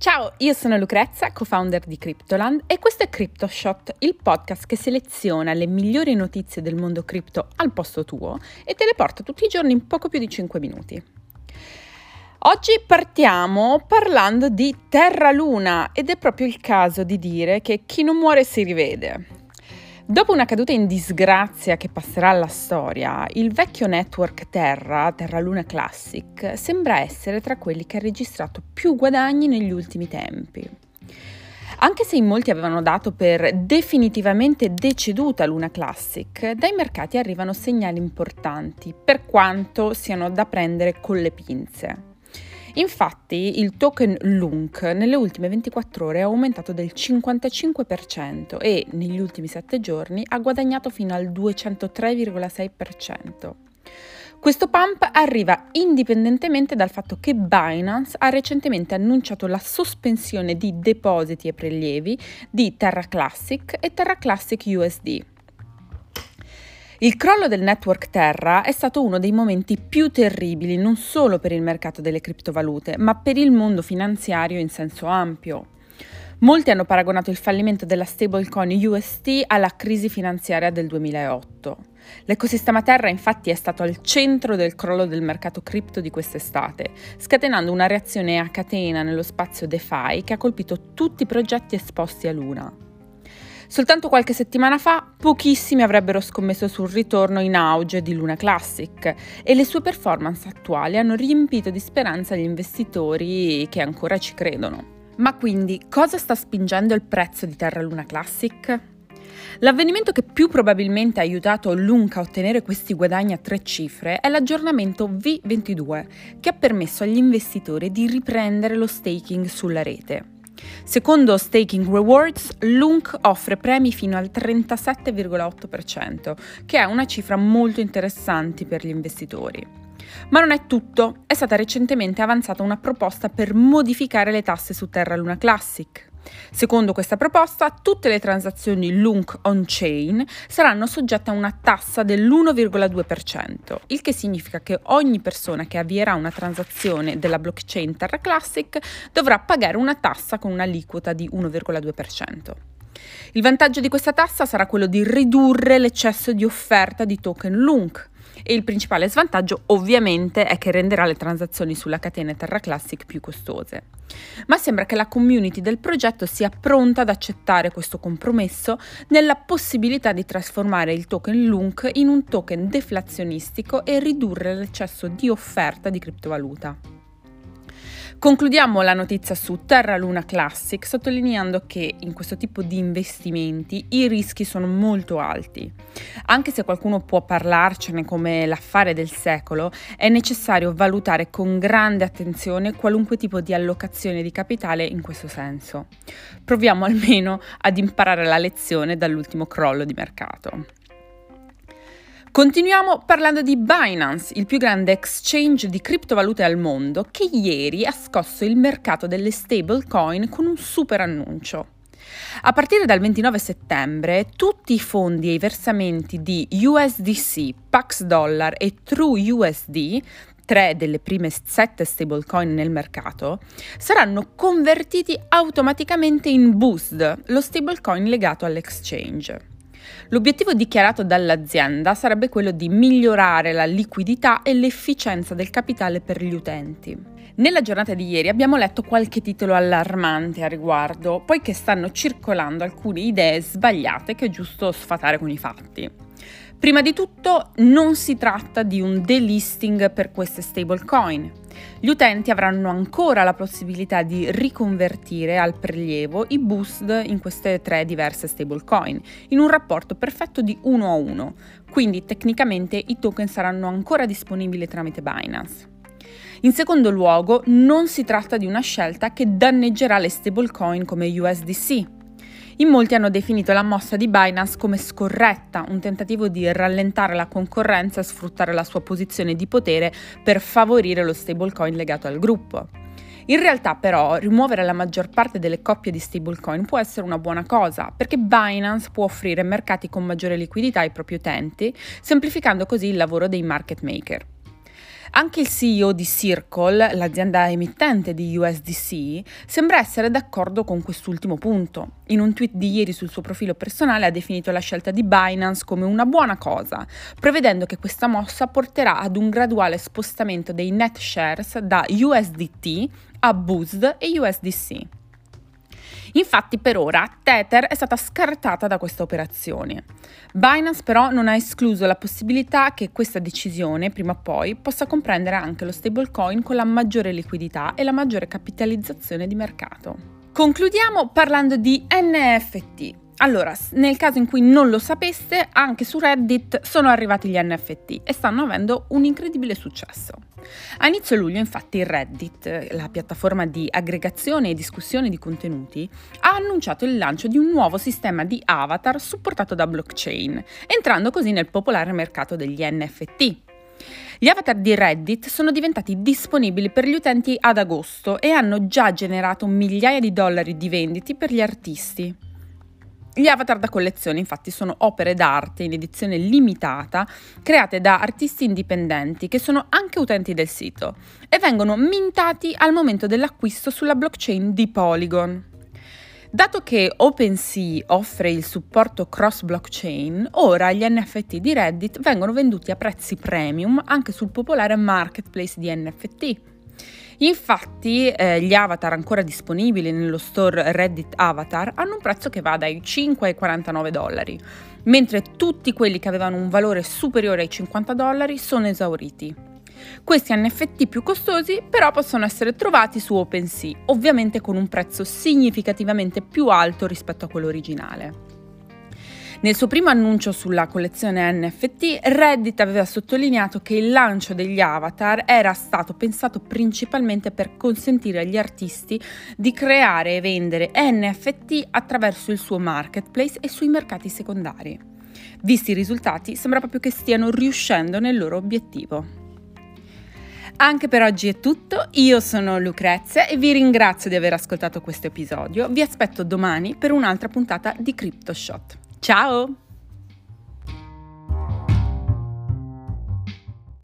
Ciao, io sono Lucrezia, co-founder di Cryptoland e questo è CryptoShot, il podcast che seleziona le migliori notizie del mondo cripto al posto tuo e te le porta tutti i giorni in poco più di 5 minuti. Oggi partiamo parlando di Terra Luna ed è proprio il caso di dire che chi non muore si rivede. Dopo una caduta in disgrazia che passerà alla storia, il vecchio network Terra, Terra Luna Classic, sembra essere tra quelli che ha registrato più guadagni negli ultimi tempi. Anche se in molti avevano dato per definitivamente deceduta Luna Classic, dai mercati arrivano segnali importanti, per quanto siano da prendere con le pinze. Infatti il token LUNC nelle ultime 24 ore è aumentato del 55% e negli ultimi 7 giorni ha guadagnato fino al 203,6%. Questo pump arriva indipendentemente dal fatto che Binance ha recentemente annunciato la sospensione di depositi e prelievi di Terra Classic e Terra Classic USD. Il crollo del network Terra è stato uno dei momenti più terribili non solo per il mercato delle criptovalute, ma per il mondo finanziario in senso ampio. Molti hanno paragonato il fallimento della stablecoin UST alla crisi finanziaria del 2008. L'ecosistema Terra infatti è stato al centro del crollo del mercato cripto di quest'estate, scatenando una reazione a catena nello spazio DeFi che ha colpito tutti i progetti esposti a Luna. Soltanto qualche settimana fa pochissimi avrebbero scommesso sul ritorno in auge di Luna Classic e le sue performance attuali hanno riempito di speranza gli investitori che ancora ci credono. Ma quindi cosa sta spingendo il prezzo di Terra Luna Classic? L'avvenimento che più probabilmente ha aiutato Lunk a ottenere questi guadagni a tre cifre è l'aggiornamento V22, che ha permesso agli investitori di riprendere lo staking sulla rete. Secondo Staking Rewards, Lunk offre premi fino al 37,8%, che è una cifra molto interessante per gli investitori. Ma non è tutto, è stata recentemente avanzata una proposta per modificare le tasse su Terra Luna Classic. Secondo questa proposta, tutte le transazioni Lunk on-chain saranno soggette a una tassa dell'1,2%, il che significa che ogni persona che avvierà una transazione della blockchain Terra Classic dovrà pagare una tassa con un'aliquota di 1,2%. Il vantaggio di questa tassa sarà quello di ridurre l'eccesso di offerta di token Lunk, e il principale svantaggio ovviamente è che renderà le transazioni sulla catena Terra Classic più costose. Ma sembra che la community del progetto sia pronta ad accettare questo compromesso nella possibilità di trasformare il token LUNC in un token deflazionistico e ridurre l'eccesso di offerta di criptovaluta. Concludiamo la notizia su Terra Luna Classic sottolineando che in questo tipo di investimenti i rischi sono molto alti. Anche se qualcuno può parlarcene come l'affare del secolo, è necessario valutare con grande attenzione qualunque tipo di allocazione di capitale in questo senso. Proviamo almeno ad imparare la lezione dall'ultimo crollo di mercato. Continuiamo parlando di Binance, il più grande exchange di criptovalute al mondo, che ieri ha scosso il mercato delle stablecoin con un super annuncio. A partire dal 29 settembre, tutti i fondi e i versamenti di USDC, Pax Dollar e True USD, tre delle prime sette stablecoin nel mercato, saranno convertiti automaticamente in Boost, lo stablecoin legato all'exchange. L'obiettivo dichiarato dall'azienda sarebbe quello di migliorare la liquidità e l'efficienza del capitale per gli utenti. Nella giornata di ieri abbiamo letto qualche titolo allarmante a riguardo, poiché stanno circolando alcune idee sbagliate che è giusto sfatare con i fatti. Prima di tutto non si tratta di un delisting per queste stablecoin. Gli utenti avranno ancora la possibilità di riconvertire al prelievo i boost in queste tre diverse stablecoin in un rapporto perfetto di 1 a 1, quindi tecnicamente i token saranno ancora disponibili tramite Binance. In secondo luogo, non si tratta di una scelta che danneggerà le stablecoin come USDC, in molti hanno definito la mossa di Binance come scorretta, un tentativo di rallentare la concorrenza e sfruttare la sua posizione di potere per favorire lo stablecoin legato al gruppo. In realtà però rimuovere la maggior parte delle coppie di stablecoin può essere una buona cosa, perché Binance può offrire mercati con maggiore liquidità ai propri utenti, semplificando così il lavoro dei market maker. Anche il CEO di Circle, l'azienda emittente di USDC, sembra essere d'accordo con quest'ultimo punto. In un tweet di ieri sul suo profilo personale ha definito la scelta di Binance come una buona cosa, prevedendo che questa mossa porterà ad un graduale spostamento dei net shares da USDT a BUSD e USDC. Infatti per ora Tether è stata scartata da questa operazione. Binance però non ha escluso la possibilità che questa decisione prima o poi possa comprendere anche lo stablecoin con la maggiore liquidità e la maggiore capitalizzazione di mercato. Concludiamo parlando di NFT. Allora, nel caso in cui non lo sapeste, anche su Reddit sono arrivati gli NFT e stanno avendo un incredibile successo. A inizio luglio, infatti, Reddit, la piattaforma di aggregazione e discussione di contenuti, ha annunciato il lancio di un nuovo sistema di avatar supportato da blockchain, entrando così nel popolare mercato degli NFT. Gli avatar di Reddit sono diventati disponibili per gli utenti ad agosto e hanno già generato migliaia di dollari di venditi per gli artisti. Gli avatar da collezione infatti sono opere d'arte in edizione limitata create da artisti indipendenti che sono anche utenti del sito e vengono mintati al momento dell'acquisto sulla blockchain di Polygon. Dato che OpenSea offre il supporto cross blockchain, ora gli NFT di Reddit vengono venduti a prezzi premium anche sul popolare marketplace di NFT. Infatti eh, gli avatar ancora disponibili nello store Reddit Avatar hanno un prezzo che va dai 5 ai 49 dollari, mentre tutti quelli che avevano un valore superiore ai 50 dollari sono esauriti. Questi NFT più costosi però possono essere trovati su OpenSea, ovviamente con un prezzo significativamente più alto rispetto a quello originale. Nel suo primo annuncio sulla collezione NFT, Reddit aveva sottolineato che il lancio degli avatar era stato pensato principalmente per consentire agli artisti di creare e vendere NFT attraverso il suo marketplace e sui mercati secondari. Visti i risultati, sembra proprio che stiano riuscendo nel loro obiettivo. Anche per oggi è tutto, io sono Lucrezia e vi ringrazio di aver ascoltato questo episodio. Vi aspetto domani per un'altra puntata di CryptoShot. Ciao!